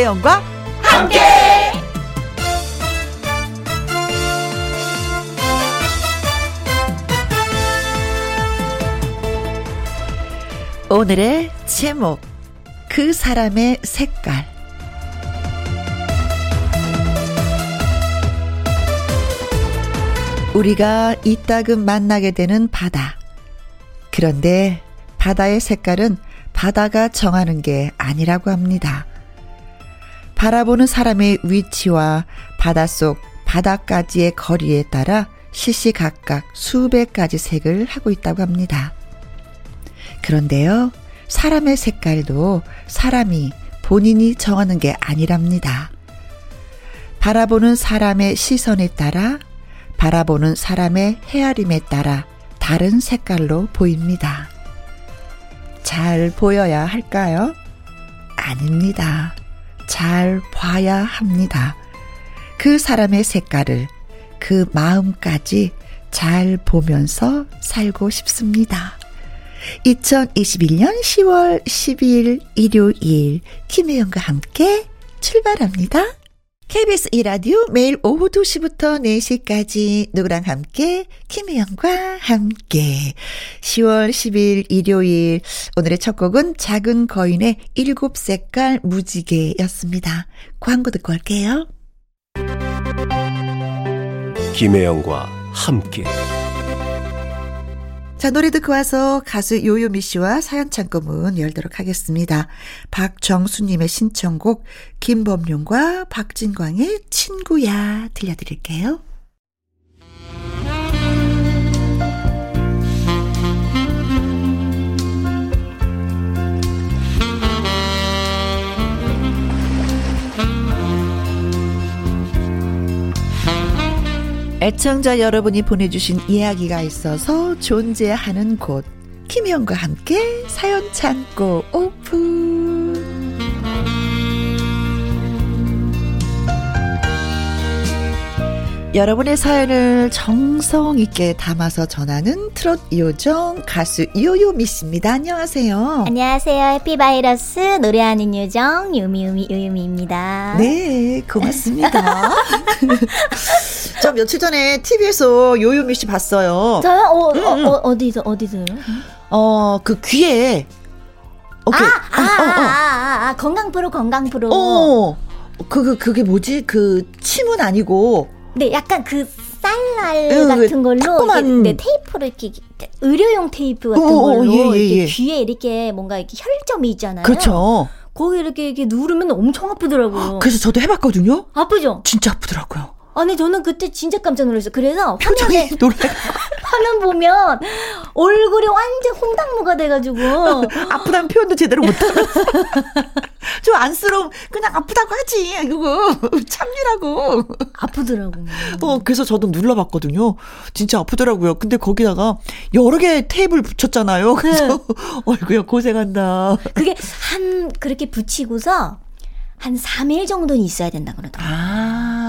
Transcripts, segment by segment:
김혜영과 함께. 오늘의 제목 그 사람의 색깔 우리가 이따금 만나게 되는 바다. 그런데 바다의 색깔은 바다가 정하는 게 아니라고 합니다. 바라보는 사람의 위치와 바닷속 바다까지의 거리에 따라 시시각각 수백 가지 색을 하고 있다고 합니다. 그런데요, 사람의 색깔도 사람이 본인이 정하는 게 아니랍니다. 바라보는 사람의 시선에 따라 바라보는 사람의 헤아림에 따라 다른 색깔로 보입니다. 잘 보여야 할까요? 아닙니다. 잘 봐야 합니다. 그 사람의 색깔을 그 마음까지 잘 보면서 살고 싶습니다. 2021년 10월 12일 일요일 김혜영과 함께 출발합니다. KBS 이라디오 매일 오후 2시부터 4시까지 누구랑 함께 김혜영과 함께 10월 10일 일요일 오늘의 첫 곡은 작은 거인의 일곱 색깔 무지개였습니다. 광고 듣고 올게요. 김혜영과 함께 자, 노래 듣고 와서 가수 요요미 씨와 사연 창고 문 열도록 하겠습니다. 박정수님의 신청곡, 김범용과 박진광의 친구야 들려드릴게요. 애청자 여러분이 보내주신 이야기가 있어서 존재하는 곳. 김희영과 함께 사연 창고 오픈. 여러분의 사연을 정성 있게 담아서 전하는 트롯 요정 가수 요요미 씨입니다. 안녕하세요. 안녕하세요. 해피바이러스 노래하는 요정 요미요미 요요미입니다. 네, 고맙습니다. 저 며칠 전에 TV에서 요요미 씨 봤어요. 저요? 어, 음, 어, 음. 어, 어 디서 어디서요? 어, 그 귀에 오케이. 아, 아, 아, 어, 어. 아, 아, 아, 건강 프로 건강 프로. 어. 그, 그, 그게 뭐지? 그, 침은 아니고, 네, 약간 그 쌀날 응, 같은 걸로 조그만... 네, 테이프로 이렇게 의료용 테이프 같은 어, 어 걸로 예, 예, 예. 이렇게 귀에 이렇게 뭔가 이렇게 혈점이 있잖아요. 그렇죠. 거기 이렇게, 이렇게 누르면 엄청 아프더라고요. 그래서 저도 해봤거든요. 아프죠? 진짜 아프더라고요. 아니 저는 그때 진짜 깜짝 놀랐어요. 그래서 화면에 놀래. 화면 보면 얼굴이 완전 홍당무가 돼가지고 아프다는 표현도 제대로 못하고 저 안쓰러움 그냥 아프다고 하지 이거 참이라고 아프더라고. 어 그래서 저도 눌러봤거든요. 진짜 아프더라고요. 근데 거기다가 여러 개 테이블 붙였잖아요. 그래서 네. 어이구야 고생한다. 그게 한 그렇게 붙이고서 한 3일 정도는 있어야 된다 그러더라고요. 아,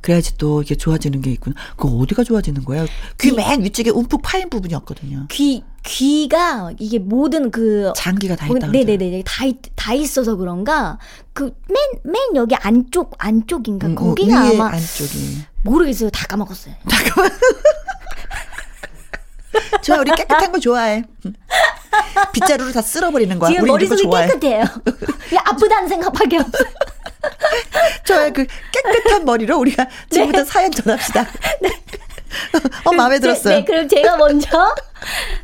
그래야지 또 이게 좋아지는 게 있구나. 그 어디가 좋아지는 거야? 귀 맨 위쪽에 움푹 파인 부분이었거든요. 귀, 귀가 이게 모든 그. 장기가 다 있다. 네네네. 다, 다 있어서 그런가. 그 맨, 맨 여기 안쪽, 안쪽인가. 음, 어, 거기가 어, 아마. 안쪽이. 모르겠어요. 다 까먹었어요. 다 까먹 좋아, 우리 깨끗한 거 좋아해. 빗자루로 다 쓸어버리는 거야. 지금 머릿속이 깨끗해요. 아프다는 생각밖에 없어요. 좋아요. 그 깨끗한 머리로 우리가 지금부터 네. 사연 전합시다. 네. 어, 마음에 들었어요. 네, 그럼 제가 먼저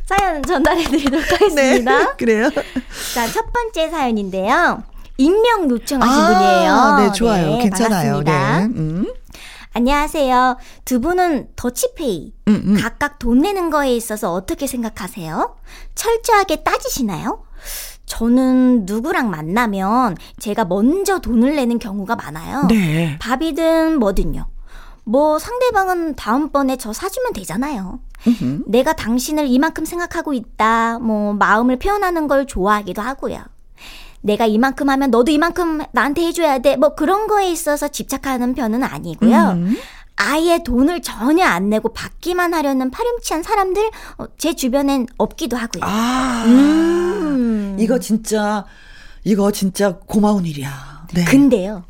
사연 전달해 드리도록 하겠습니다. 네, 그래요. 자, 첫 번째 사연인데요. 익명 요청하신 아, 분이에요. 네, 좋아요. 네, 괜찮아요. 반갑습니다. 네. 음. 안녕하세요. 두 분은 더치페이, 음, 음. 각각 돈 내는 거에 있어서 어떻게 생각하세요? 철저하게 따지시나요? 저는 누구랑 만나면 제가 먼저 돈을 내는 경우가 많아요. 네. 밥이든 뭐든요. 뭐 상대방은 다음번에 저 사주면 되잖아요. 음흠. 내가 당신을 이만큼 생각하고 있다. 뭐 마음을 표현하는 걸 좋아하기도 하고요. 내가 이만큼 하면 너도 이만큼 나한테 해줘야 돼. 뭐 그런 거에 있어서 집착하는 편은 아니고요. 음. 아예 돈을 전혀 안 내고 받기만 하려는 파렴치한 사람들 어, 제 주변엔 없기도 하고요. 아, 음. 이거 진짜 이거 진짜 고마운 일이야. 네. 근데요.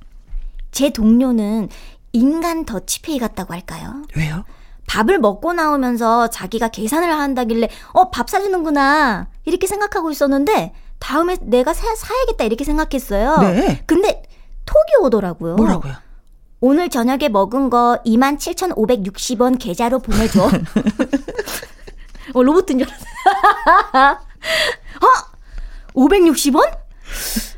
제 동료는 인간 더치페이 같다고 할까요? 왜요? 밥을 먹고 나오면서 자기가 계산을 한다길래 어 밥 사주는구나 이렇게 생각하고 있었는데 다음에 내가 사, 사야겠다 이렇게 생각했어요. 네. 근데 톡이 오더라고요. 뭐라고요? 오늘 저녁에 먹은 거 27,560원 계좌로 보내줘. 어, 로봇인 줄 알았어. 어? 560원?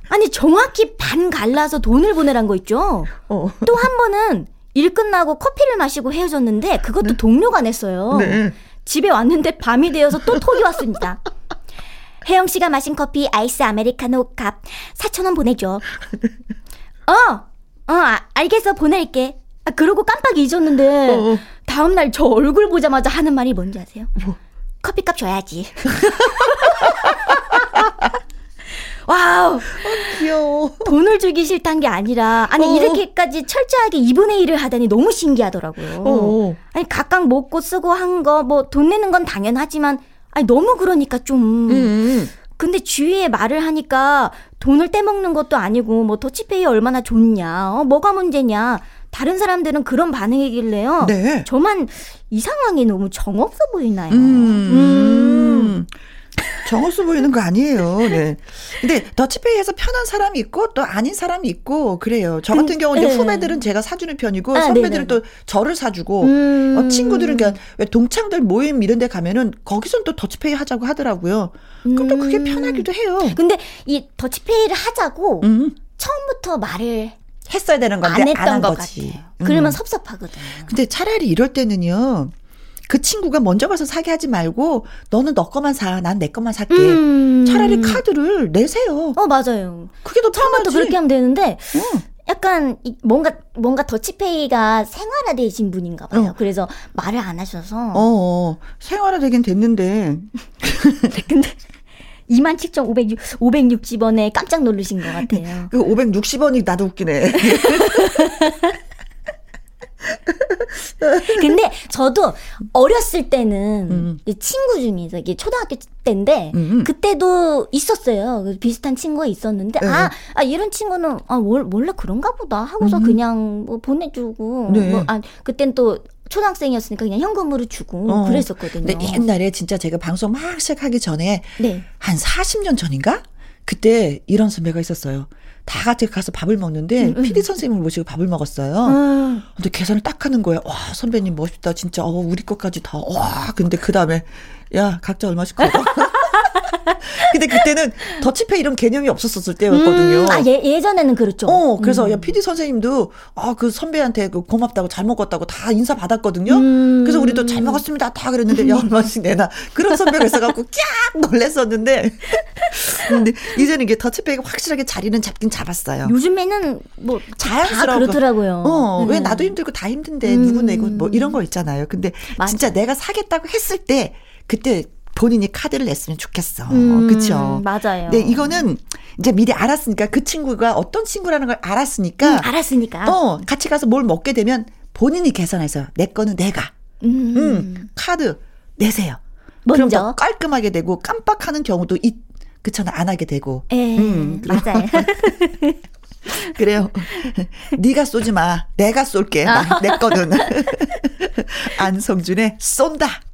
아니, 정확히 반 갈라서 돈을 보내란 거 있죠? 어. 또한 번은 일 끝나고 커피를 마시고 헤어졌는데 그것도 네. 동료가 냈어요. 네. 집에 왔는데 밤이 되어서 또 톡이 왔습니다. 혜영 씨가 마신 커피 아이스 아메리카노 값 4,000원 보내줘. 어, 어, 아, 알겠어. 보낼게. 아, 그러고 깜빡 잊었는데, 어, 어. 다음 날 저 얼굴 보자마자 하는 말이 뭔지 아세요? 뭐? 커피값 줘야지. 와우. 어, 귀여워. 돈을 주기 싫단 게 아니라, 아니, 어. 이렇게까지 철저하게 2분의 1을 하다니 너무 신기하더라고요. 어. 아니, 각각 먹고 쓰고 한 거, 뭐, 돈 내는 건 당연하지만, 아니, 너무 그러니까 좀. 음. 근데 주위에 말을 하니까 돈을 떼먹는 것도 아니고 뭐 터치페이 얼마나 좋냐, 어, 뭐가 문제냐. 다른 사람들은 그런 반응이길래요. 네. 저만 이 상황이 너무 정없어 보이나요? 음. 음. 정없어 보이는 거 아니에요. 네. 근데 더치페이에서 편한 사람이 있고 또 아닌 사람이 있고 그래요. 저 같은 경우는 네. 후배들은 제가 사주는 편이고 아, 선배들은 네네. 또 저를 사주고 음. 어, 친구들은 그냥 왜 동창들 모임 이런 데 가면은 거기선 또 더치페이 하자고 하더라고요. 그럼 또 그게 음. 편하기도 해요. 근데 이 더치페이를 하자고 음. 처음부터 말을 했어야 되는 건데 안 했던 안 것 거지. 같아요. 그러면 음. 섭섭하거든요. 근데 차라리 이럴 때는요. 그 친구가 먼저 가서 사게 하지 말고 너는 너 거만 사, 난 내 거만 살게. 음. 차라리 카드를 내세요. 어 맞아요. 그게 더 처음부터 그렇게 하면 되는데 어. 약간 뭔가 뭔가 더치페이가 생활화되신 분인가 봐요. 어. 그래서 말을 안 하셔서. 어, 어. 생활화되긴 됐는데. 근데 27,560원에 깜짝 놀라신 것 같아요. 그 560원이 나도 웃기네. 근데 저도 어렸을 때는 음. 친구 중에서 이게 초등학교 때인데 음. 그때도 있었어요. 그 비슷한 친구가 있었는데 네. 아, 아 이런 친구는 아 원래 그런가 보다 하고서 음. 그냥 뭐 보내주고 네. 뭐, 아 그땐 또 초등학생이었으니까 그냥 현금으로 주고 어. 그랬었거든요. 근데 옛날에 진짜 제가 방송 막 시작하기 전에 네. 한 40년 전인가? 그때 이런 선배가 있었어요. 다 같이 가서 밥을 먹는데 음, 음. PD 선생님을 모시고 밥을 먹었어요. 음. 근데 계산을 딱 하는 거예요. 와 선배님 멋있다 진짜. 어 우리 것까지 다. 와 근데 그 다음에 야 각자 얼마씩 걷어. 근데 그때는 더치페이 이런 개념이 없었을 때였거든요. 음, 아, 예, 예전에는 그렇죠. 어, 그래서 음. 야, PD 선생님도 아, 그 선배한테 그 고맙다고 잘 먹었다고 다 인사 받았거든요. 음. 그래서 우리도 잘 먹었습니다. 다 그랬는데 야, 얼마씩 내나. 그런 선배가 있어갖고 깍 놀랬었는데. 근데 이제는 이게 더치페이가 확실하게 자리는 잡긴 잡았어요. 요즘에는 뭐 자연스럽고 그렇더라고요. 어, 왜 음. 나도 힘들고 다 힘든데 누구 내고 뭐 이런 거 있잖아요. 근데 맞아. 진짜 내가 사겠다고 했을 때 그때 본인이 카드를 냈으면 좋겠어. 음, 그쵸? 맞아요. 네, 이거는 이제 미리 알았으니까 그 친구가 어떤 친구라는 걸 알았으니까. 음, 알았으니까. 어, 같이 가서 뭘 먹게 되면 본인이 계산해서 내 거는 내가. 음, 음 카드 내세요. 먼저. 깔끔하게 되고 깜빡하는 경우도 있, 그처럼 안 하게 되고. 에, 음, 맞아요. 그래요. 네가 쏘지 마. 내가 쏠게. 아. 내 거는. 안성준의 쏜다.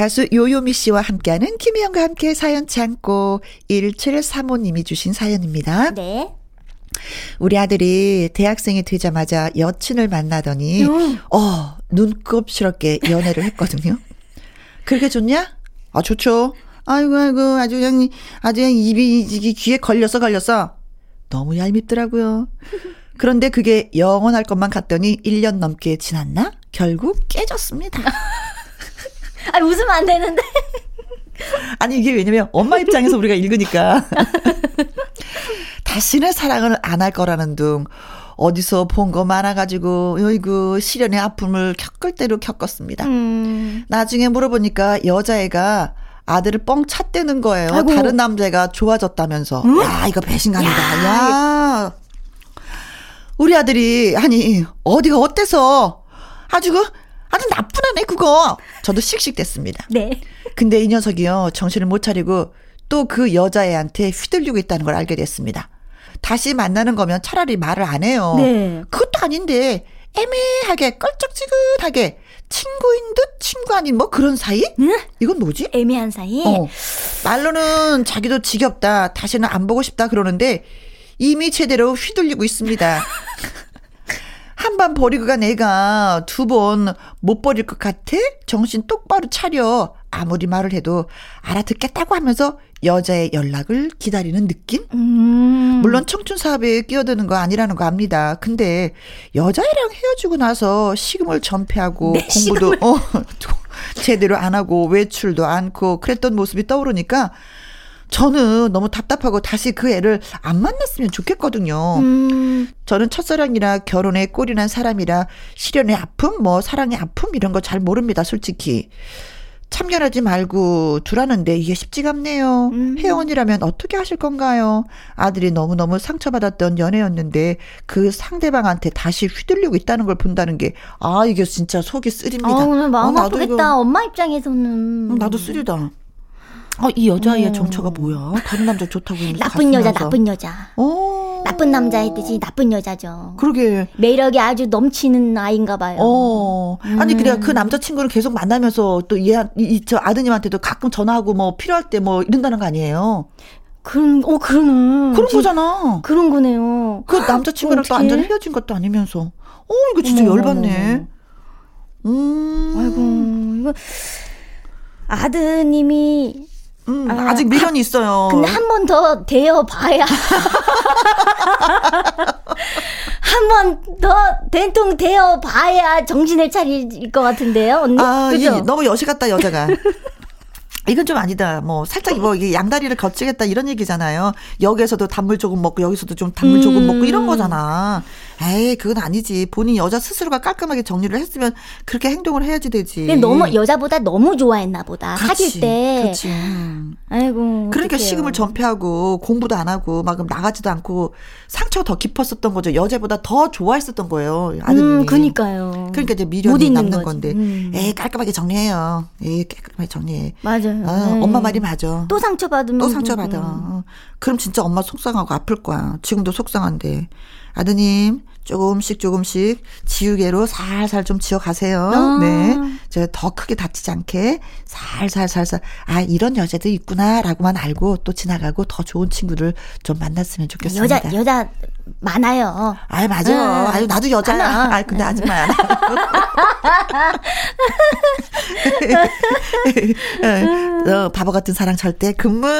가수 요요미 씨와 함께하는 김희영과 함께 사연 참고 1735님이 주신 사연입니다. 네. 우리 아들이 대학생이 되자마자 여친을 만나더니 음. 어 눈곱스럽게 연애를 했거든요. 그렇게 좋냐? 아 좋죠. 아이고 아이고 아주 그냥 아주 그냥 입이 귀에 걸렸어 걸렸어. 너무 얄밉더라고요. 그런데 그게 영원할 것만 같더니 1년 넘게 지났나? 결국 깨졌습니다. 아, 웃으면 안 되는데. 아니, 이게 왜냐면 엄마 입장에서 우리가 읽으니까. 다시는 사랑을 안 할 거라는 둥. 어디서 본 거 많아가지고, 어이구, 시련의 아픔을 겪을 대로 겪었습니다. 음. 나중에 물어보니까 여자애가 아들을 뻥 찼대는 거예요. 아이고. 다른 남자가 좋아졌다면서. 응? 야, 이거 배신감이다. 야. 야. 우리 아들이, 아니, 어디가 어때서 아주 그, 아주 나쁜 애네 그거. 저도 씩씩댔습니다. 네. 근데 이 녀석이요 정신을 못 차리고 또 그 여자애한테 휘둘리고 있다는 걸 알게 됐습니다. 다시 만나는 거면 차라리 말을 안 해요. 네. 그것도 아닌데 애매하게 껄쩍지근하게 친구인 듯 친구 아닌 뭐 그런 사이? 응? 이건 뭐지? 애매한 사이. 어. 말로는 자기도 지겹다. 다시는 안 보고 싶다 그러는데 이미 제대로 휘둘리고 있습니다. 한 번 버리고 간 애가 두 번 못 버릴 것 같아? 정신 똑바로 차려. 아무리 말을 해도 알아듣겠다고 하면서 여자의 연락을 기다리는 느낌? 음. 물론 청춘 사업에 끼어드는 거 아니라는 거 압니다. 근데 여자애랑 헤어지고 나서 식음을 전폐하고 네, 공부도 어, 제대로 안 하고 외출도 않고 그랬던 모습이 떠오르니까 저는 너무 답답하고 다시 그 애를 안 만났으면 좋겠거든요. 음. 저는 첫사랑이라 결혼에 꼴이 난 사람이라 시련의 아픔, 뭐 사랑의 아픔 이런 거 잘 모릅니다, 솔직히. 참견하지 말고 두라는데 이게 쉽지가 않네요. 음. 혜원이라면 어떻게 하실 건가요? 아들이 너무너무 상처받았던 연애였는데 그 상대방한테 다시 휘둘리고 있다는 걸 본다는 게 아, 이게 진짜 속이 쓰립니다. 아, 오늘 마음 아, 아프겠다. 이거- 엄마 입장에서는. 음, 나도 쓰리다. 아, 이 여자아이의 음. 정처가 뭐야? 다른 남자 좋다고 하면서 나쁜 여자, 가슴면서. 나쁜 여자. 어. 나쁜 남자의 뜻이 나쁜 여자죠. 그러게. 매력이 아주 넘치는 아이인가 봐요. 어. 아니, 그래, 음. 그 남자친구를 계속 만나면서 또 얘, 이, 이, 저 아드님한테도 가끔 전화하고 뭐 필요할 때 뭐 이런다는 거 아니에요? 그런, 어, 그러네. 그런 거잖아. 그런 거네요. 그 남자친구랑 또? 완전 헤어진 것도 아니면서. 어, 이거 진짜 어머, 열받네. 음. 아이고, 이거. 아드님이 음, 아, 아직 미련이 있어요. 근데 한 번더 대어 봐야. 한 번 더 된통 대어 봐야 정신을 차릴 것 같은데요, 언니? 아, 이, 그죠? 너무 여시 같다, 여자가. 이건 좀 아니다. 뭐 살짝 뭐 이게 양다리를 거치겠다 이런 얘기잖아요. 여기에서도 단물 조금 먹고 여기서도 좀 단물 조금 음. 먹고 이런 거잖아. 에이, 그건 아니지. 본인 여자 스스로가 깔끔하게 정리를 했으면 그렇게 행동을 해야지 되지. 근데 너무 여자보다 너무 좋아했나 보다. 그렇지, 사귈 때. 그렇지. 음. 아이고. 그러니까 어떡해요. 식음을 전폐하고 공부도 안 하고 막 나가지도 않고 상처가 더 깊었었던 거죠. 여자보다 더 좋아했었던 거예요. 아드님이. 음, 그니까요. 그러니까 이제 못 미련이 남는. 건데. 음. 에이, 깔끔하게 정리해요. 에이, 깔끔하게 정리해. 맞아요. 아, 네. 엄마 말이 맞아. 또 상처 받으면. 또 상처 받아. 음. 어. 그럼 진짜 엄마 속상하고 아플 거야. 지금도 속상한데. 아드님, 조금씩 조금씩 지우개로 살살 좀 지워 가세요. 아. 네. 제가 더 크게 다치지 않게 살살살살. 아, 이런 여자도 있구나라고만 알고 또 지나가고 더 좋은 친구를 좀 만났으면 좋겠습니다. 여자, 여자 많아요. 아유, 맞아. 응. 아유, 나도 여자야. 많아. 아, 근데 아줌마 안 어, 바보 같은 사랑 절대 금물.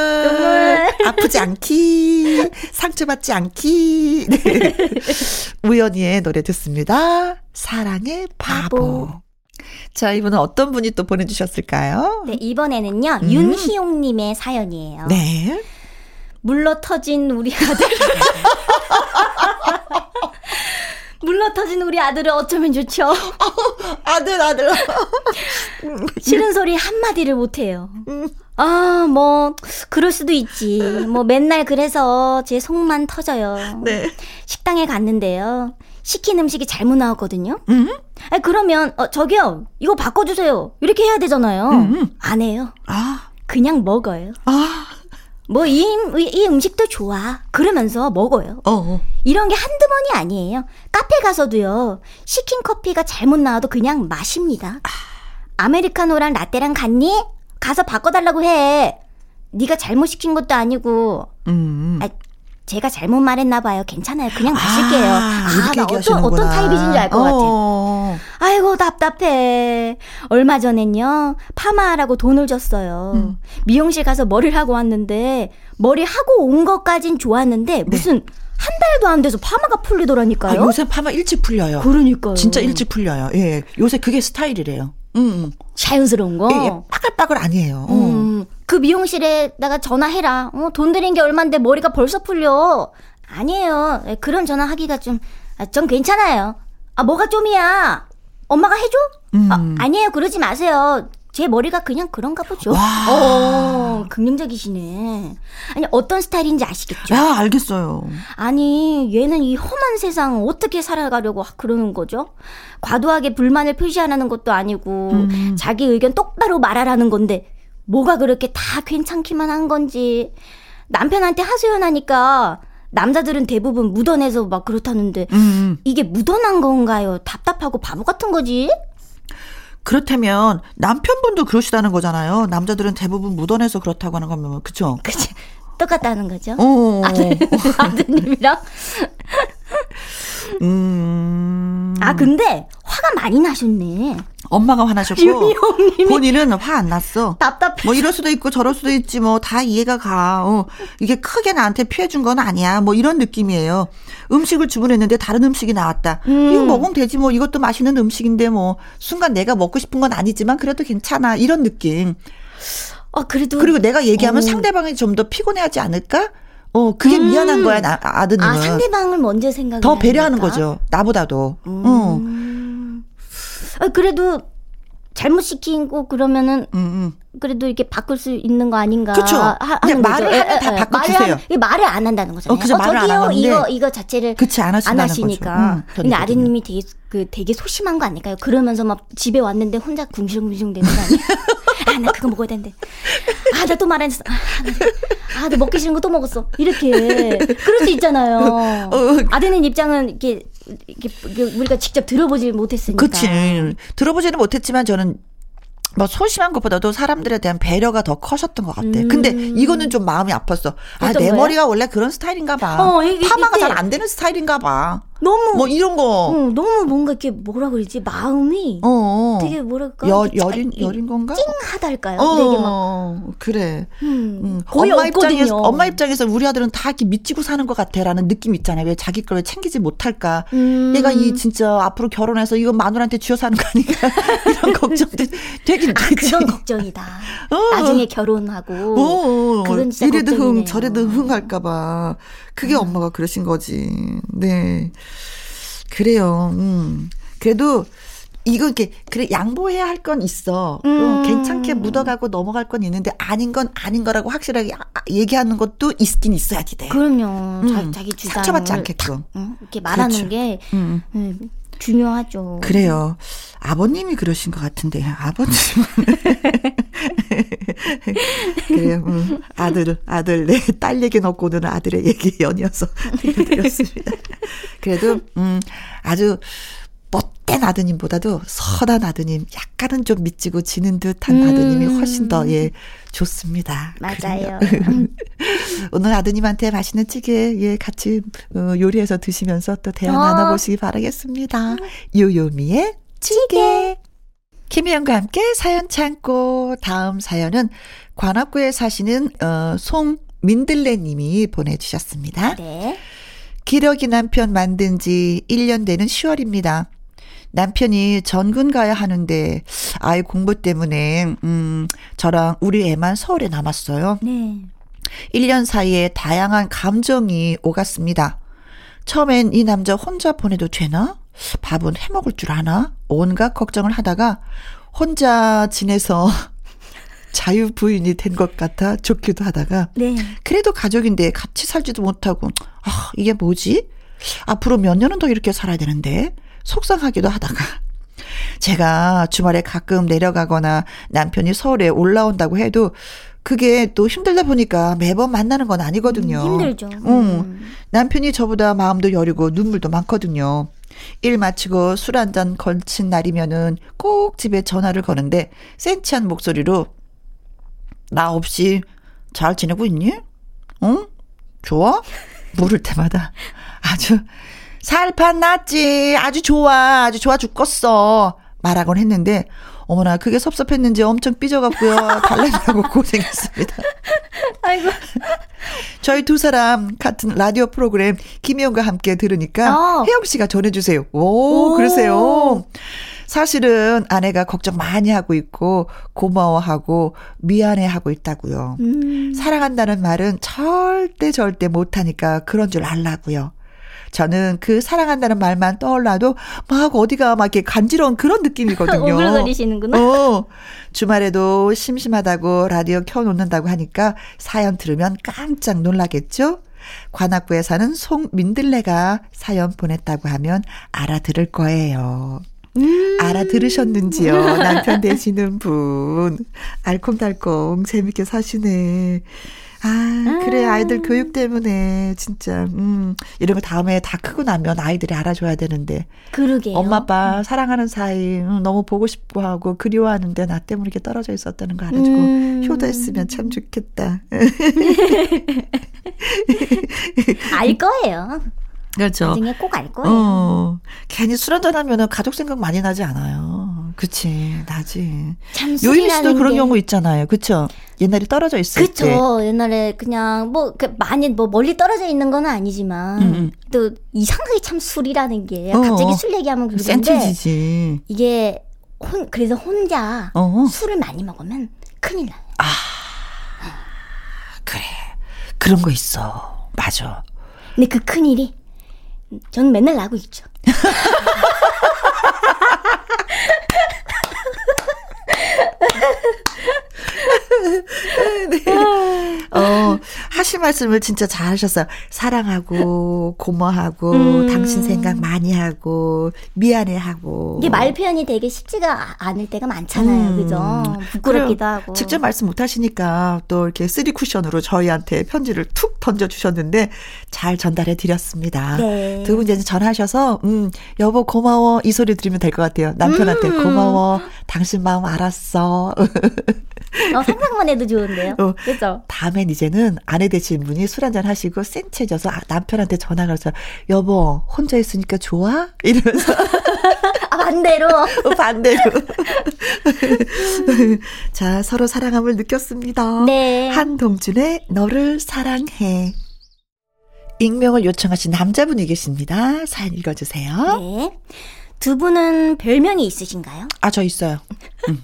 아프지 않기. 상처받지 않기. 네. 우연히의 노래 듣습니다. 사랑의 바보. 바보. 자, 이분은 어떤 분이 또 보내주셨을까요? 네, 이번에는요, 음. 윤희용님의 사연이에요. 네. 물러 터진 우리 아들. 물러 터진 우리 아들을 어쩌면 좋죠. 아들, 아들. 싫은 소리 한마디를 못해요. 아, 뭐, 그럴 수도 있지. 뭐, 맨날 그래서 제 속만 터져요. 네. 식당에 갔는데요. 시킨 음식이 잘못 나왔거든요. 음? 아, 그러면, 어, 저기요, 이거 바꿔주세요. 이렇게 해야 되잖아요. 음. 안 해요. 아, 그냥 먹어요. 아, 뭐, 이, 음- 이, 이 음식도 좋아. 그러면서 먹어요. 어, 어. 이런 게 한두 번이 아니에요. 카페 가서도요. 시킨 커피가 잘못 나와도 그냥 마십니다. 아메리카노랑 라떼랑 같니? 가서 바꿔달라고 해. 네가 잘못 시킨 것도 아니고. 음. 아, 제가 잘못 말했나 봐요. 괜찮아요. 그냥 마실게요. 아, 아, 나 어떤. 어떤 타입이신지 알 것 같아. 어. 아이고 답답해. 얼마 전엔요 파마하라고 돈을 줬어요. 음. 미용실 가서 머리를 하고 왔는데 머리 하고 온 것까진 좋았는데 무슨 한 달도 안 돼서 파마가 아, 풀리더라니까요. 요새 파마 일찍 풀려요. 그러니까요. 진짜 일찍 풀려요. 예. 요새 그게 스타일이래요. 음. 자연스러운 거. 예, 예. 빠글빠글 아니에요. 어. 음, 그 미용실에다가 전화해라. 어, 돈 들인 게 얼만데 머리가 벌써 풀려. 아니에요. 예, 그런 전화 하기가 좀, 아, 좀 괜찮아요. 아, 뭐가 좀이야? 엄마가 해줘? 음. 아, 아니에요. 그러지 마세요. 제 머리가 그냥 그런가 보죠. 와. 어, 긍정적이시네. 아니, 어떤 스타일인지 아시겠죠? 야, 알겠어요. 아니, 얘는 이 험한 세상 어떻게 살아가려고 그러는 거죠? 과도하게 불만을 표시하라는 것도 아니고, 음. 자기 의견 똑바로 말하라는 건데, 뭐가 그렇게 다 괜찮기만 한 건지, 남편한테 하소연하니까, 남자들은 대부분 묻어내서 막 그렇다는데 음. 이게 묻어난 건가요? 답답하고 바보 같은 거지? 그렇다면 남편분도 그러시다는 거잖아요. 남자들은 대부분 묻어내서 그렇다고 하는 거면 그쵸? 그치. 똑같다는 거죠. 어. 아들, 아드님이랑. 음. 아 근데 화가 많이 나셨네. 엄마가 화나셨고 본인은 화 안 났어. 답답해. 뭐 이럴 수도 있고 저럴 수도 있지 뭐 다 이해가 가. 어, 이게 크게 나한테 피해 준 건 아니야. 뭐 이런 느낌이에요. 음식을 주문했는데 다른 음식이 나왔다. 음. 이거 먹으면 되지 뭐 이것도 맛있는 음식인데 뭐 순간 내가 먹고 싶은 건 아니지만 그래도 괜찮아. 이런 느낌. 아 그래도 그리고 내가 얘기하면 어. 상대방이 좀 더 피곤해하지 않을까? 어, 그게 음. 미안한 거야, 나, 아드님은. 아, 상대방을 먼저 생각해. 더 배려하는 거죠. 나보다도. 음. 어. 아, 그래도 잘못 시키고 그러면은 음, 음. 그래도 이렇게 바꿀 수 있는 거 아닌가 그쵸. 하, 그냥 말을 거죠. 하면 다 바꿔주세요. 말을, 말을 안 한다는 거잖아요. 어, 그쵸, 어, 말을 저기요, 안 이거 이거 자체를 그치, 안, 안 하시니까. 음, 근데 아드님이 되게 그 되게 소심한 거 아닐까요? 그러면서 막 집에 왔는데 혼자 궁시렁궁시렁 되는 거 아니에요? 아, 나 그거 먹어야 되는데. 아, 나 또 말 안 했어. 아, 나, 아, 나 먹기 싫은 거 또 먹었어. 이렇게. 그럴 수 있잖아요. 어, 어. 아드님 입장은 이렇게 우리가 직접 들어보질 못했으니까. 그치. 들어보지는 못했지만 저는 뭐 소심한 것보다도 사람들에 대한 배려가 더 커셨던 것 같아. 음. 근데 이거는 좀 마음이 아팠어. 아, 내? 머리가 원래 그런 스타일인가 봐. 어, 이, 파마가 잘 안 되는 스타일인가 봐. 너무 뭐 이런 거. 어, 너무 뭔가 이렇게 뭐라 그러지? 마음이 어, 어. 되게 뭐랄까? 여, 여린 여린 건가? 찡하달까요? 어, 되게 막 그래. 음, 음. 거의 엄마 없거든요. 입장에서 엄마 입장에서 우리 아들은 다 이렇게 미치고 사는 것 같아라는 느낌 있잖아요. 왜 자기 걸 챙기지 못할까? 음. 얘가 이 진짜 앞으로 결혼해서 이거 마누라한테 쥐어 사는 거 아닌가? 이런 걱정들 되긴 아, 그런 걱정이다. 어. 나중에 결혼하고 어, 그건 진짜 이래도 걱정이네요. 흥 저래도 흥 할까봐 그게 음. 엄마가 그러신 거지. 네. 그래요. 음. 그래도 이거 이렇게 그래 양보해야 할 건 있어. 음. 괜찮게 묻어가고 넘어갈 건 있는데 아닌 건 아닌 거라고 확실하게 아, 아, 얘기하는 것도 있긴 있어야지 돼. 그럼요. 음. 자, 기 주장 상처받지 않게끔 응? 이렇게 말하는 그렇죠. 게 음. 음. 중요하죠. 그래요. 아버님이 그러신 것 같은데 아버님은 그래요. 음, 아들 아들 내 딸 얘기 넣고 오는 아들의 얘기 연이어서 들려드렸습니다. 그래도 음 아주 못된 아드님보다도 선한 아드님, 약간은 좀 미치고 지는 듯한 음. 아드님이 훨씬 더, 예, 좋습니다. 맞아요. 오늘 아드님한테 맛있는 찌개, 예, 같이 어, 요리해서 드시면서 또 대화 어. 나눠보시기 바라겠습니다. 요요미의 찌개. 김희영과 함께 사연 참고 다음 사연은 관악구에 사시는 어, 송민들레 님이 보내주셨습니다. 네. 기러기 남편 만든 지 1년 되는 10월입니다. 남편이 전군 가야 하는데 아이 공부 때문에 음 저랑 우리 애만 서울에 남았어요. 네. 1년 사이에 다양한 감정이 오갔습니다. 처음엔 이 남자 혼자 보내도 되나? 밥은 해 먹을 줄 아나? 온갖 걱정을 하다가 혼자 지내서 자유 부인이 된 것 같아 좋기도 하다가 네. 그래도 가족인데 같이 살지도 못하고 아 이게 뭐지? 앞으로 몇 년은 더 이렇게 살아야 되는데 속상하기도 하다가 제가 주말에 가끔 내려가거나 남편이 서울에 올라온다고 해도 그게 또 힘들다 보니까 매번 만나는 건 아니거든요. 음, 힘들죠. 음. 남편이 저보다 마음도 여리고 눈물도 많거든요. 일 마치고 술 한 잔 걸친 날이면은 꼭 집에 전화를 거는데 센치한 목소리로 나 없이 잘 지내고 있니? 응? 좋아? 물을 때마다 아주 살판 났지. 아주 좋아. 아주 좋아 죽겠어. 말하곤 했는데, 어머나, 그게 섭섭했는지 엄청 삐져갖고요. 달래느라고 고생했습니다. 아이고. 저희 두 사람 같은 라디오 프로그램 김혜영과 함께 들으니까 어. 혜영 씨가 전해주세요. 오, 오, 그러세요. 사실은 아내가 걱정 많이 하고 있고 고마워하고 미안해하고 있다고요. 음. 사랑한다는 말은 절대 절대 못하니까 그런 줄 알라고요. 저는 그 사랑한다는 말만 떠올라도 막 어디가 막 이렇게 간지러운 그런 느낌이거든요. 오글거리시는구나. 어. 주말에도 심심하다고 라디오 켜놓는다고 하니까 사연 들으면 깜짝 놀라겠죠? 관악구에 사는 송민들레가 사연 보냈다고 하면 알아들을 거예요. 음. 알아들으셨는지요? 남편 되시는 분. 알콩달콩 재밌게 사시네. 아, 그래. 아이들 교육 때문에 진짜 음, 거 다음에 다 크고 나면 아이들이 알아줘야 되는데. 그러게요. 엄마 아빠 사랑하는 사이 음, 너무 보고 싶어 하고 그리워하는데 나 때문에 이렇게 떨어져 있었다는 거 알아주고 음. 효도했으면 참 좋겠다. 알 거예요. 그렇죠. 나중에 꼭 알 거예요. 어, 괜히 술 한잔 하면은 가족 생각 많이 나지 않아요. 그치, 나지. 참 요임 씨도 그런 경우 있잖아요. 그쵸? 옛날에 떨어져 있을 그쵸. 때. 그쵸. 옛날에 그냥 뭐, 그 많이 뭐 멀리 떨어져 있는 건 아니지만, 음, 음. 또 이상하게 참 술이라는 게, 어, 갑자기 술 얘기하면 그런데. 이게, 혼, 그래서 혼자 어. 술을 많이 먹으면 큰일 나요. 아, 그래. 그런 거 있어. 맞아. 근데 그 큰일이 저는 맨날 나고 있죠. 네. 어, 하실 말씀을 진짜 잘 하셨어요. 사랑하고, 고마워하고, 음. 당신 생각 많이 하고, 미안해하고. 이게 말 표현이 되게 쉽지가 않을 때가 많잖아요. 음. 그죠? 부끄럽기도 하고. 직접 말씀 못 하시니까 또 이렇게 쓰리 쿠션으로 저희한테 편지를 툭 던져 주셨는데 잘 전달해 드렸습니다. 네. 두분 이제 전화하셔서, 음, 여보 고마워. 이 소리 들으면 될 것 같아요. 남편한테 음. 고마워. 당신 마음 알았어. 어, 상상만 해도 좋은데요. 어, 그죠? 다음엔 이제는 아내 되신 분이 술 한잔 하시고 센체져서 아, 남편한테 전화가 와서 여보 혼자 있으니까 좋아? 이러면서 아, 반대로 어, 반대로 자 서로 사랑함을 느꼈습니다. 네. 한동준의 너를 사랑해. 익명을 요청하신 남자분이 계십니다. 사연 읽어주세요. 네. 두 분은 별명이 있으신가요? 아, 저 있어요. 음.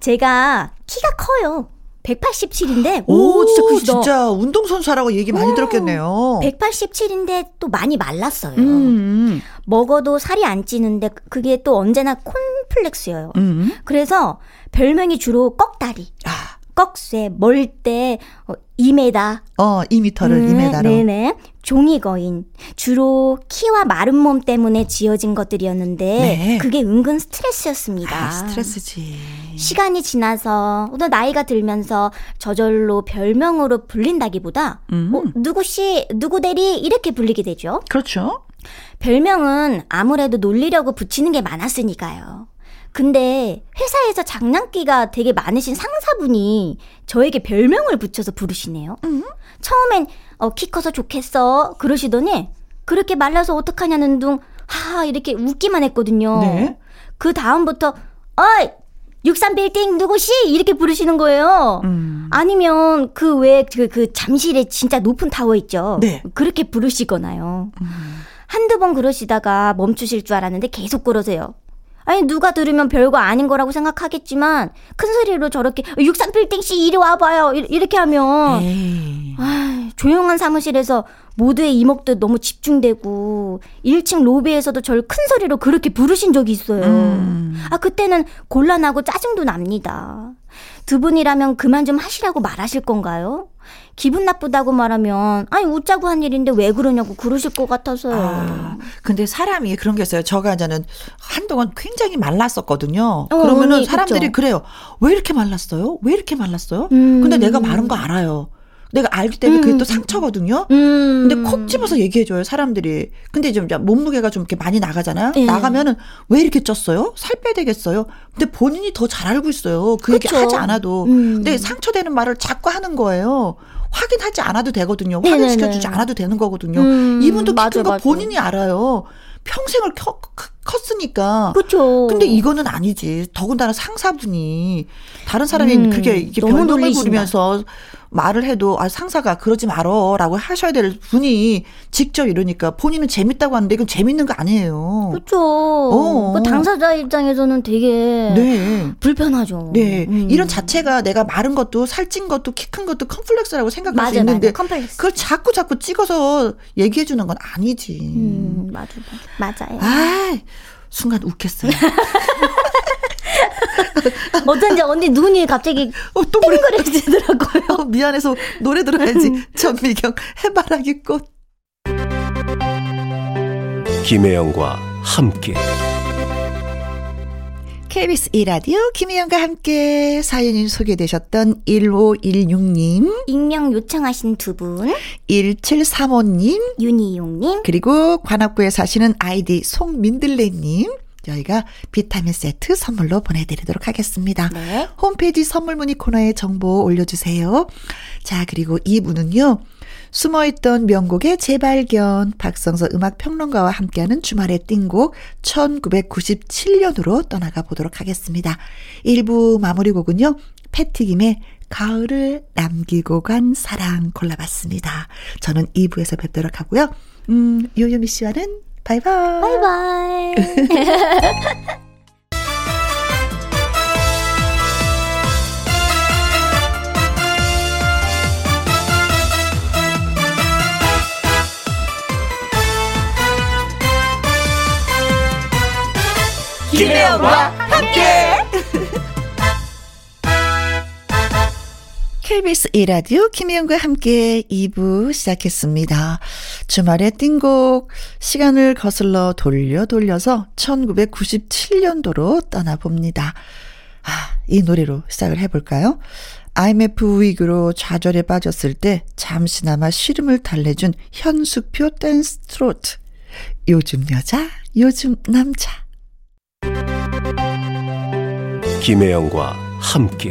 제가 키가 커요. 187인데 오, 진짜 크 진짜 운동선수라고 얘기 많이 오, 들었겠네요. 187인데 또 많이 말랐어요. 음, 음. 먹어도 살이 안 찌는데 그게 또 언제나 콘플렉스예요. 음. 그래서 별명이 주로 꺽다리. 아. 꺽쇠, 멀대, 어, 2m. 어, 2m를 음, 2m로. 네네. 종이거인. 주로 키와 마른 몸 때문에 지어진 것들이었는데, 네. 그게 은근 스트레스였습니다. 아, 스트레스지. 시간이 지나서, 또 나이가 들면서 저절로 별명으로 불린다기보다, 음. 어, 누구씨, 누구 대리, 이렇게 불리게 되죠. 그렇죠. 별명은 아무래도 놀리려고 붙이는 게 많았으니까요. 근데 회사에서 장난기가 되게 많으신 상사분이 저에게 별명을 붙여서 부르시네요. 음? 처음엔 어, 키 커서 좋겠어 그러시더니 그렇게 말라서 어떡하냐는 둥 하 이렇게 웃기만 했거든요. 네? 그 다음부터 어이 63 빌딩 누구시? 이렇게 부르시는 거예요. 음. 아니면 그 외에 그, 그 잠실에 진짜 높은 타워 있죠. 네. 그렇게 부르시거나요. 음. 한두 번 그러시다가 멈추실 줄 알았는데 계속 그러세요. 아니 누가 들으면 별거 아닌 거라고 생각하겠지만 큰 소리로 저렇게 63빌딩 씨 이리 와봐요 이렇게 하면 아, 조용한 사무실에서 모두의 이목도 너무 집중되고 1층 로비에서도 저를 큰 소리로 그렇게 부르신 적이 있어요. 음. 아 그때는 곤란하고 짜증도 납니다. 두 분이라면 그만 좀 하시라고 말하실 건가요? 기분 나쁘다고 말하면 아니 웃자고 한 일인데 왜 그러냐고 그러실 것 같아서요. 아, 근데 사람이 그런 게 있어요. 저가 이제는 한동안 굉장히 말랐었거든요. 어, 그러면은 언니, 사람들이 그쵸? 그래요. 왜 이렇게 말랐어요? 왜 이렇게 말랐어요? 음. 근데 내가 마른 거 알아요. 내가 알기 때문에 그게 또 음. 상처거든요. 음. 근데 콕 집어서 얘기해줘요, 사람들이. 근데 좀 몸무게가 좀 이렇게 많이 나가잖아요. 네. 나가면은 왜 이렇게 쪘어요? 살 빼야 되겠어요? 근데 본인이 더 잘 알고 있어요. 그 그쵸. 얘기 하지 않아도. 음. 근데 상처되는 말을 자꾸 하는 거예요. 확인하지 않아도 되거든요. 확인시켜주지 않아도 되는 거거든요. 음, 이분도 키큰거 본인이 알아요. 평생을 켜, 컸으니까. 그렇죠. 근데 이거는 아니지. 더군다나 상사분이 다른 사람이 음, 그렇게 이렇게 변동을 부리면서 말을 해도 아 상사가 그러지 말어라고 하셔야 될 분이 직접 이러니까 본인은 재밌다고 하는데 이건 재밌는 거 아니에요. 그렇죠. 어. 그 당사자 입장에서는 되게 네. 불편하죠. 네. 음. 이런 자체가 내가 마른 것도 살찐 것도 키 큰 것도 컴플렉스라고 생각할 맞아, 수 있는데 맞아. 그걸 자꾸 자꾸 찍어서 얘기해 주는 건 아니지. 음, 맞아, 맞아. 맞아요. 아, 순간 웃겠어요. 어쩐지 언니 눈이 갑자기 어, 또 띵그려지더라고요. 어, 미안해서 노래 들어야지. 음. 전미경 해바라기 꽃. 김혜영과 함께. KBS 이라디오 김희영과 함께 사연이 소개되셨던 1516님, 익명 요청하신 두 분, 1735님, 윤희용님, 그리고 관악구에 사시는 아이디 송민들레님, 저희가 비타민 세트 선물로 보내드리도록 하겠습니다. 네. 홈페이지 선물 문의 코너에 정보 올려주세요. 자, 그리고 이분은요. 숨어있던 명곡의 재발견 박성서 음악평론가와 함께하는 주말의 띵곡 1997년으로 떠나가 보도록 하겠습니다. 1부 마무리 곡은요. 패티김의 가을을 남기고 간 사랑 골라봤습니다. 저는 2부에서 뵙도록 하고요. 음, 요요미 씨와는 바이바이. 바이바이. 김혜영과 함께. KBS 이라디오 김혜영과 함께 2부 시작했습니다. 주말에 띵곡 시간을 거슬러 돌려 돌려서 1997년도로 떠나봅니다. 아, 이 노래로 시작을 해볼까요? IMF 위기로 좌절에 빠졌을 때 잠시나마 시름을 달래준 현숙표 댄스 트로트. 요즘 여자, 요즘 남자. 김혜영과 함께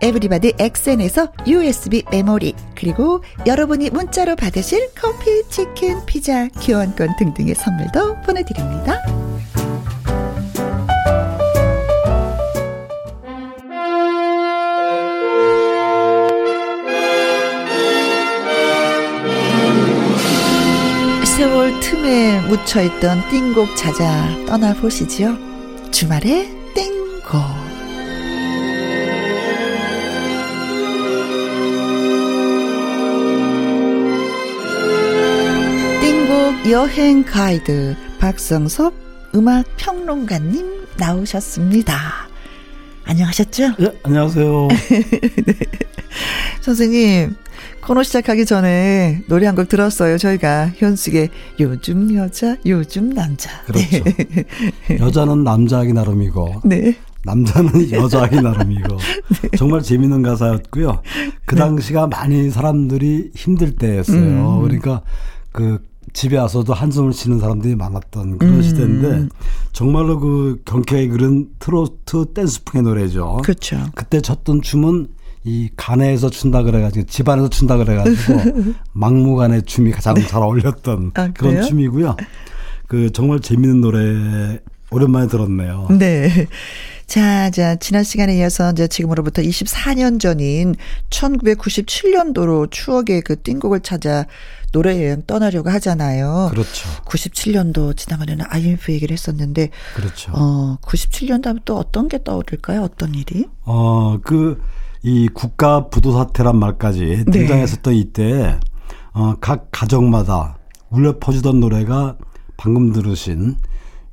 에브리바디 엑센에서 USB 메모리 그리고 여러분이 문자로 받으실 커피, 치킨, 피자, 교환권 등등의 선물도 보내드립니다. 세월 틈에 묻혀있던 띵곡 찾아 떠나보시지요. 주말에 띵곡. 여행 가이드 박성섭 음악 평론가님 나오셨습니다. 안녕하셨죠? 예, 안녕하세요. 네. 선생님, 코너 시작하기 전에 노래 한 곡 들었어요. 저희가 현숙의 요즘 여자, 요즘 남자. 그렇죠. 여자는 남자하기 나름이고, 네. 남자는 여자하기 나름이고, 정말 재밌는 가사였고요. 그 네. 당시가 많이 사람들이 힘들 때였어요. 음. 그러니까 그 집에 와서도 한숨을 쉬는 사람들이 많았던 그런 음. 시대인데, 정말로 그 경쾌하게 그런 트로트 댄스풍의 노래죠. 그렇죠. 그때 췄던 춤은 이 간에서 춘다 그래가지고 집안에서 춘다 그래가지고 막무가내 춤이 가장 잘 어울렸던 아, 그런? 춤이고요. 그 정말 재밌는 노래 오랜만에 들었네요. 네. 자, 자, 지난 시간에 이어서 이제 지금으로부터 24년 전인 1997년도로 추억의 그 띵곡을 찾아 노래 여행 떠나려고 하잖아요. 그렇죠. 97년도 지나가려는 IMF 얘기를 했었는데, 그렇죠. 어, 97년도 하면 또 어떤 게 떠오를까요? 어떤 일이? 어, 그, 이 국가 부도 사태란 말까지 네. 등장했었던 이때, 어, 각 가정마다 울려 퍼지던 노래가 방금 들으신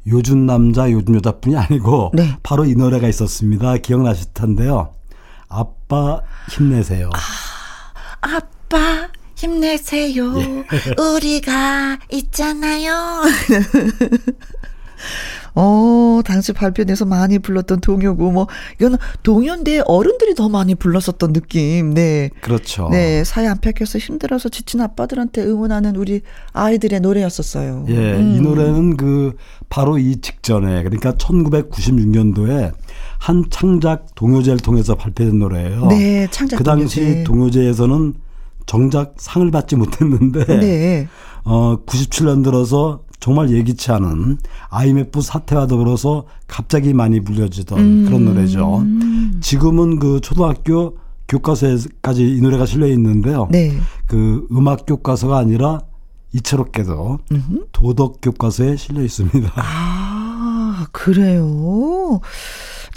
요즘 남자, 요즘 여자뿐이 아니고, 네. 바로 이 노래가 있었습니다. 기억나실 텐데요. 아빠 힘내세요. 아빠 힘내세요. 예. 우리가 있잖아요. 어, 당시 발표돼서 많이 불렀던 동요고, 뭐, 이거는 동요인데 어른들이 더 많이 불렀었던 느낌, 네. 그렇죠. 네, 사회 안 펴켜서 힘들어서 지친 아빠들한테 응원하는 우리 아이들의 노래였었어요. 예, 음. 이 노래는 그, 바로 이 직전에, 그러니까 1996년도에 한 창작 동요제를 통해서 발표된 노래예요. 네, 창작 그 당시 동요제. 동요제에서는 정작 상을 받지 못했는데, 네. 어, 97년 들어서 정말 예기치 않은 IMF 사태와 더불어서 갑자기 많이 불려지던 음. 그런 노래죠. 지금은 그 초등학교 교과서에까지 이 노래가 실려 있는데요. 네. 그 음악 교과서가 아니라 이채롭게도 도덕 교과서에 실려 있습니다. 아, 그래요.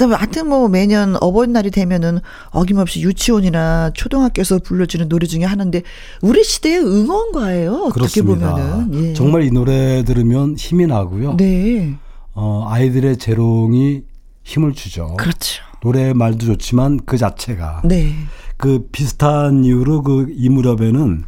그다음에 하여튼 뭐 매년 어버이날이 되면은 어김없이 유치원이나 초등학교에서 불러주는 노래 중에 하나인데 우리 시대의 응원가예요. 어떻게 그렇습니다. 보면은 예. 정말 이 노래 들으면 힘이 나고요. 네. 어 아이들의 재롱이 힘을 주죠. 그렇죠. 노래 말도 좋지만 그 자체가 네. 그 비슷한 이유로 그 이 무렵에는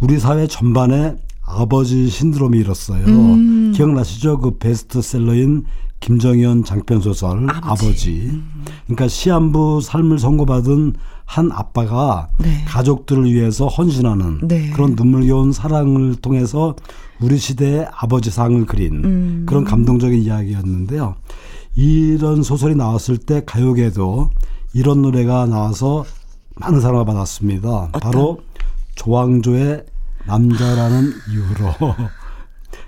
우리 사회 전반에 아버지 신드롬이 일었어요. 음. 기억나시죠? 그 베스트셀러인 김정현 장편 소설 아버지. 아버지. 그러니까 시한부 삶을 선고받은 한 아빠가 네. 가족들을 위해서 헌신하는 네. 그런 눈물겨운 사랑을 통해서 우리 시대의 아버지상을 그린 음. 그런 감동적인 이야기였는데요. 이런 소설이 나왔을 때 가요계도 이런 노래가 나와서 많은 사랑을 받았습니다. 어떤? 바로 조항조의 남자라는 이유로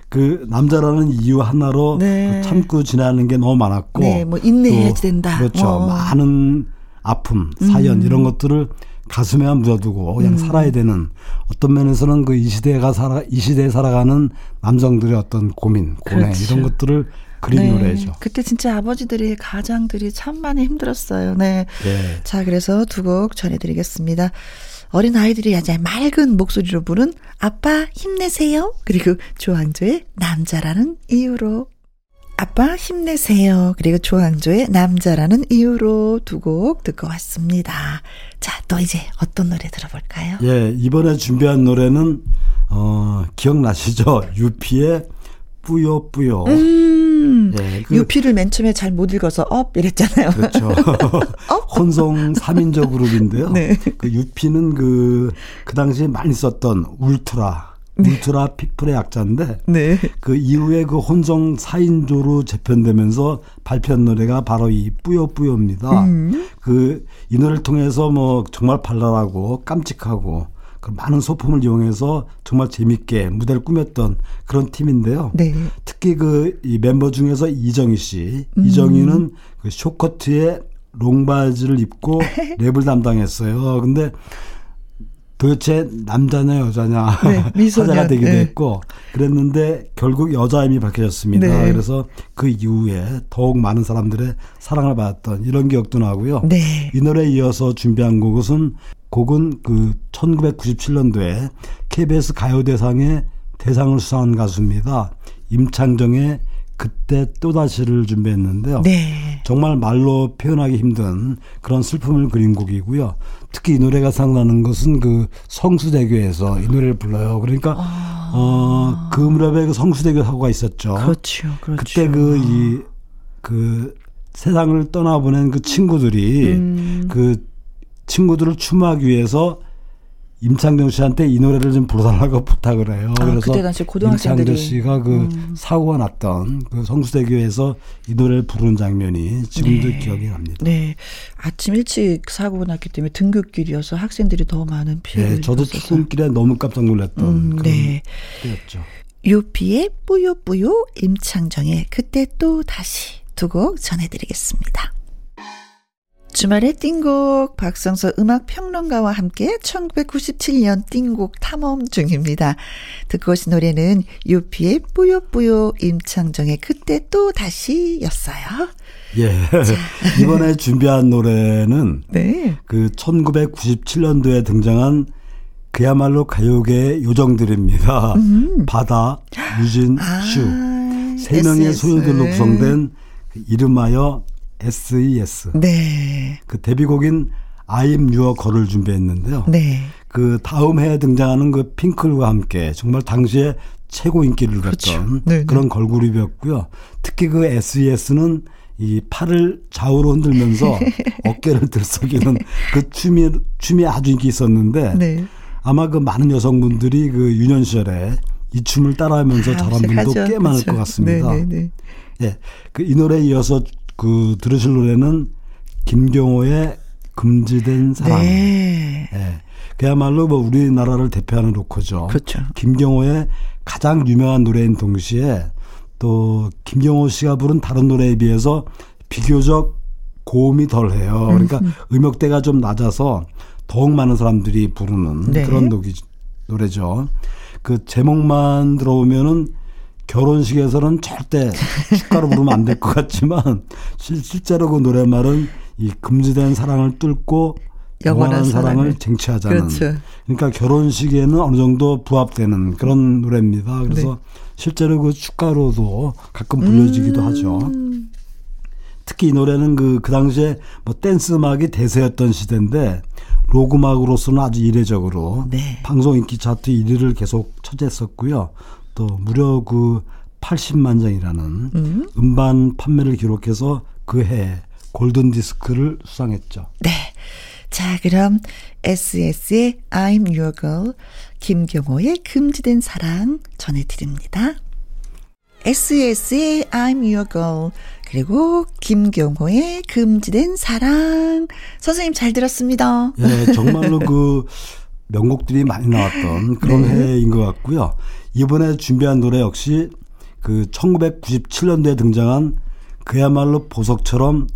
그 남자라는 이유 하나로 네. 그 참고 지나는 게 너무 많았고 네, 뭐 인내해야 된다. 그렇죠. 어. 많은 아픔, 사연 음. 이런 것들을 가슴에만 묻어두고 그냥 음. 살아야 되는 어떤 면에서는 그 이 시대가 살아 이 시대에 살아가는 남성들의 어떤 고민, 고뇌 그렇죠. 이런 것들을 그린 네. 노래죠. 그때 진짜 아버지들이 가장들이 참 많이 힘들었어요. 네. 네. 자, 그래서 두 곡 전해드리겠습니다. 어린 아이들이 아주 맑은 목소리로 부른 아빠 힘내세요. 그리고 조항조의 남자라는 이유로 아빠 힘내세요. 그리고 조항조의 남자라는 이유로 두 곡 듣고 왔습니다. 자, 또 이제 어떤 노래 들어볼까요? 예, 이번에 준비한 노래는 어, 기억나시죠? UP의 뿌요뿌요. 음, 예, 그, UP를 맨 처음에 잘 못 읽어서 up 이랬잖아요. 그렇죠. 혼성 3인조 그룹인데요. 네. 그 UP는 그, 그 당시에 많이 썼던 울트라. 네. Ultra People의 약자인데 네. 그 이후에 그 혼성 4인조로 재편되면서 발표한 노래가 바로 이 뿌요뿌요입니다. 음. 그이 노래를 통해서 뭐 정말 발랄하고 깜찍하고 그 많은 소품을 이용해서 정말 재밌게 무대를 꾸몄던 그런 팀인데요. 네. 특히 그 이 멤버 중에서 이정희 씨, 음. 이정희는 그 쇼커트에 롱바지를 입고 랩을 담당했어요. 근데 도대체 남자냐 여자냐 네, 화제가 되기도 네. 했고 그랬는데 결국 여자임이 밝혀졌습니다. 네. 그래서 그 이후에 더욱 많은 사람들의 사랑을 받았던 이런 기억도 나고요. 네. 이 노래에 이어서 준비한 곡은 곡은 그 1997년도에 KBS 가요대상의 대상을 수상한 가수입니다. 임창정의 그때 또다시를 준비했는데요. 네. 정말 말로 표현하기 힘든 그런 슬픔을 그린 곡이고요. 특히 이 노래가 생각나는 것은 그 성수대교에서 이 노래를 불러요. 그러니까 아. 어, 그 무렵에 그 성수대교 사고가 있었죠. 그렇죠. 그렇죠. 그때 그 이그 세상을 떠나보낸 그 친구들이 음. 그 친구들을 추모하기 위해서 임창정 씨한테 이 노래를 좀 불러달라고 부탁을 해요. 아, 그래서 그때 당시 고등학생들이 임창정 씨가 그 음. 사고가 났던 그 성수대교에서 이 노래를 부르는 장면이 지금도 네. 기억이 납니다. 네, 아침 일찍 사고가 났기 때문에 등굣길이어서 학생들이 더 많은 피해를 네, 저도 출근길에 너무 깜짝 놀랐던 음, 그런 네. 때였죠. 유피의 뿌요뿌요 임창정의 그때 또 다시 두 곡 전해드리겠습니다. 주말의 띵곡 박성서 음악 평론가와 함께 1997년 띵곡 탐험 중입니다. 듣고 오신 노래는 유피의 뿌요뿌요 임창정의 그때 또 다시 였어요. 예. 이번에 준비한 노래는 네. 그 1997년도에 등장한 그야말로 가요계의 요정들입니다. 음. 바다, 유진, 아, 슈. 세 명의 소녀들로 구성된 그 이름하여 SES. 네. 그 데뷔곡인 I'm Your Gir을 준비했는데요. 네. 그 다음 해에 등장하는 그 핑클과 함께 정말 당시에 최고 인기를 누렸던 그렇죠. 그런 걸그룹이었고요. 특히 그 SES는 이 팔을 좌우로 흔들면서 어깨를 들썩이는 그 춤이 춤이 아주 인기 있었는데 네. 아마 그 많은 여성분들이 그 유년 시절에 이 춤을 따라하면서 아, 자란 분도 꽤 그렇죠. 많을 것 같습니다. 네, 네, 네. 예. 그 이 노래에 이어서 그 들으실 노래는 김경호의 금지된 사랑. 네. 예. 그야말로 뭐 우리나라를 대표하는 로커죠. 그렇죠. 김경호의 가장 유명한 노래인 동시에 또 김경호 씨가 부른 다른 노래에 비해서 비교적 고음이 덜해요. 그러니까 음. 음역대가 좀 낮아서 더욱 많은 사람들이 부르는 네. 그런 노기, 노래죠. 그 제목만 들어오면은 결혼식에서는 절대 축가로 부르면 안 될 것 같지만 실, 실제로 그 노래말은 이 금지된 사랑을 뚫고 영원한 사랑을, 사랑을 쟁취하자는. 그렇죠. 그러니까 결혼식에는 어느 정도 부합되는 그런 노래입니다. 그래서 네. 실제로 그 축가로도 가끔 불려지기도 음. 하죠. 특히 이 노래는 그, 그 당시에 뭐 댄스 음악이 대세였던 시대인데 록 음악으로서는 아주 이례적으로 네. 방송 인기 차트 1위를 계속 차지했었고요. 또 무려 그 80만 장이라는 음. 음반 판매를 기록해서 그 해 골든 디스크를 수상했죠. 네. 자, 그럼 S.E.S.의 I'm Your Girl, 김경호의 금지된 사랑 전해드립니다. SS의 I'm Your Girl, 그리고 김경호의 금지된 사랑. 선생님 잘 들었습니다. 예, 정말로 그 명곡들이 많이 나왔던 그런 네. 해인 것 같고요. 이번에 준비한 노래 역시 그 1997년도에 등장한 그야말로 보석처럼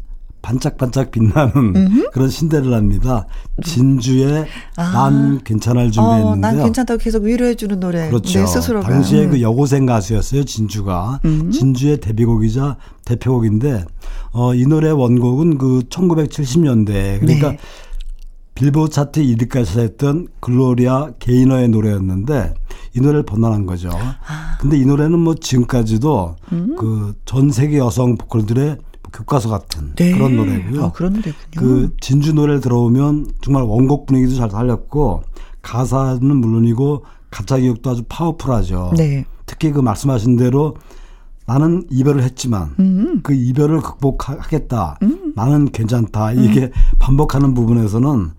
반짝반짝 빛나는 음흠. 그런 신데렐라입니다. 진주의 아. 난 괜찮아를 준비했는데요. 어, 난 괜찮다고 계속 위로해주는 노래. 그렇죠. 네, 스스로가. 당시에 그 음. 그 여고생 가수였어요. 진주가. 음. 진주의 데뷔곡이자 대표곡인데 어, 이 노래 원곡은 그 1970년대 그러니까 네. 빌보드 차트 1위까지 했던 글로리아 게이너의 노래였는데 이 노래를 번안한 거죠. 아. 근데 이 노래는 뭐 지금까지도 음. 그전 세계 여성 보컬들의 교과서 같은 네. 그런 노래고요. 아, 그런 노래군요. 그 진주 노래를 들어오면 정말 원곡 분위기도 잘 살렸고 가사는 물론이고 가짜 기억도 아주 파워풀하죠. 네. 특히 그 말씀하신 대로 나는 이별을 했지만 음. 그 이별을 극복하겠다. 음. 나는 괜찮다. 이게 음. 반복하는 부분에서는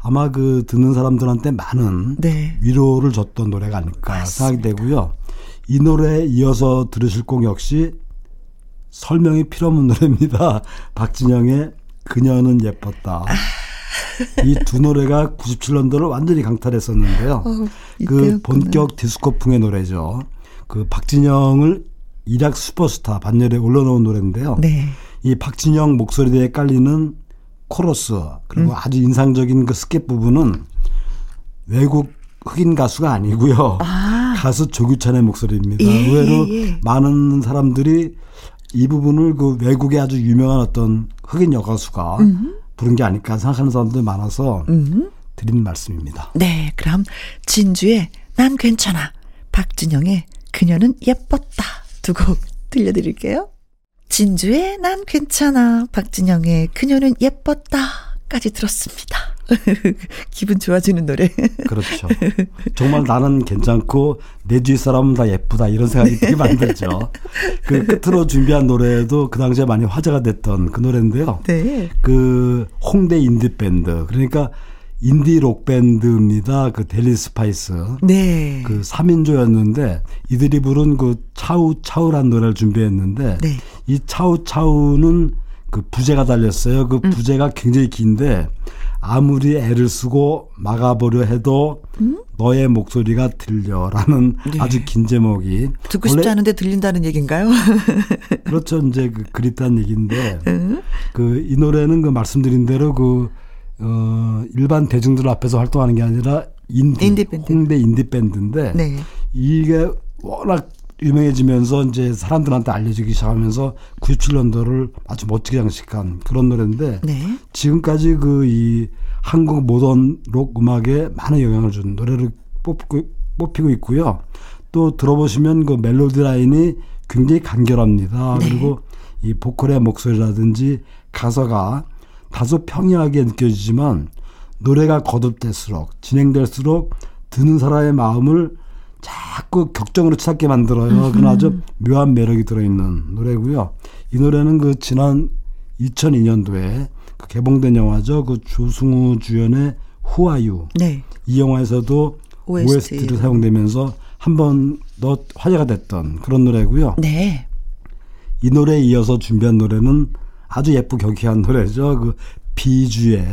아마 그 듣는 사람들한테 많은 네. 위로를 줬던 노래가 아닐까 맞습니다. 생각이 되고요. 이 노래에 이어서 들으실 곡 역시 설명이 필요 없는 노래입니다. 박진영의 그녀는 예뻤다. 이두 노래가 97년도를 완전히 강탈했었는데요. 어, 그 본격 디스코풍의 노래죠. 그 박진영을 일약 슈퍼스타 반열에 올려놓은 노래인데요. 네. 이 박진영 목소리에 깔리는 코러스 그리고 음. 아주 인상적인 그 스텝 부분은 외국 흑인 가수가 아니고요. 아. 가수 조규찬의 목소리입니다. 예, 의외로 예, 예. 많은 사람들이 이 부분을 그 외국의 아주 유명한 어떤 흑인 여가수가 음흠. 부른 게 아닐까 생각하는 사람들이 많아서 음흠. 드리는 말씀입니다. 네, 그럼 진주의 난 괜찮아. 박진영의 그녀는 예뻤다. 두 곡 들려드릴게요. 진주의 난 괜찮아. 박진영의 그녀는 예뻤다까지 들었습니다. 기분 좋아지는 노래. 그렇죠. 정말 나는 괜찮고 내 주위 사람은 다 예쁘다 이런 생각이 되게 만들죠. 그 끝으로 준비한 노래도 그 당시에 많이 화제가 됐던 그 노래인데요. 네. 그 홍대 인디 밴드 그러니까 인디 록 밴드입니다. 그 델리 스파이스. 네. 그 3인조였는데 이들이 부른 그 차우 차우란 노래를 준비했는데 네. 이 차우 차우는 그 부제가 달렸어요. 그 음. 부제가 굉장히 긴데 아무리 애를 쓰고 막아보려 해도 음? 너의 목소리가 들려라는 네. 아주 긴 제목이 듣고 싶지 않은데 들린다는 얘기인가요? 그렇죠. 이제 그 그립다는 얘기인데 음? 그이 노래는 그 말씀드린 대로 그 어, 일반 대중들 앞에서 활동하는 게 아니라 인디, 인디 밴드. 홍대 인디 밴드인데 네. 이게 워낙 유명해지면서 이제 사람들한테 알려지기 시작하면서 97년도를 아주 멋지게 장식한 그런 노래인데 네. 지금까지 그 이 한국 모던 록 음악에 많은 영향을 준 노래를 뽑고, 뽑히고 있고요. 또 들어보시면 그 멜로디 라인이 굉장히 간결합니다. 네. 그리고 이 보컬의 목소리라든지 가사가 다소 평이하게 느껴지지만 노래가 거듭될수록 진행될수록 듣는 사람의 마음을 자꾸 격정으로 찾게 만들어요. 그런 아주 묘한 매력이 들어있는 노래고요. 이 노래는 그 지난 2002년도에 그 개봉된 영화죠. 그 조승우 주연의 후아유. 네. 이 영화에서도 OST. OST로 사용되면서 한 번 더 화제가 됐던 그런 노래고요. 네. 이 노래에 이어서 준비한 노래는 아주 예쁘 경쾌한 노래죠. 그 비주의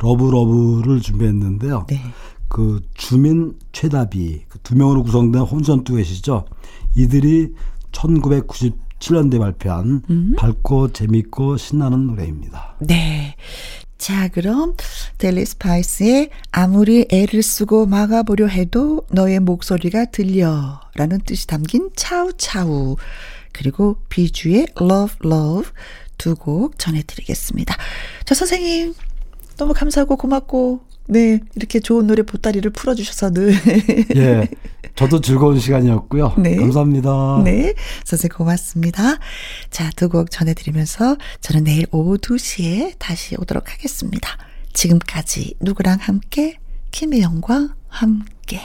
Love Love를 준비했는데요. 네. 그 주민 최다비 그 두 명으로 구성된 혼성 듀엣이죠. 이들이 1997년대 발표한 음. 밝고 재밌고 신나는 노래입니다. 네. 자, 그럼 델리 스파이스의 아무리 애를 쓰고 막아보려 해도 너의 목소리가 들려라는 뜻이 담긴 차우차우 그리고 비주의 Love Love 두 곡 전해드리겠습니다. 저 선생님 너무 감사하고 고맙고 네 이렇게 좋은 노래 보따리를 풀어주셔서 늘 예, 저도 즐거운 시간이었고요. 네. 감사합니다. 네, 선생님 고맙습니다. 자, 두 곡 전해드리면서 저는 내일 오후 2시에 다시 오도록 하겠습니다. 지금까지 누구랑 함께 김혜영과 함께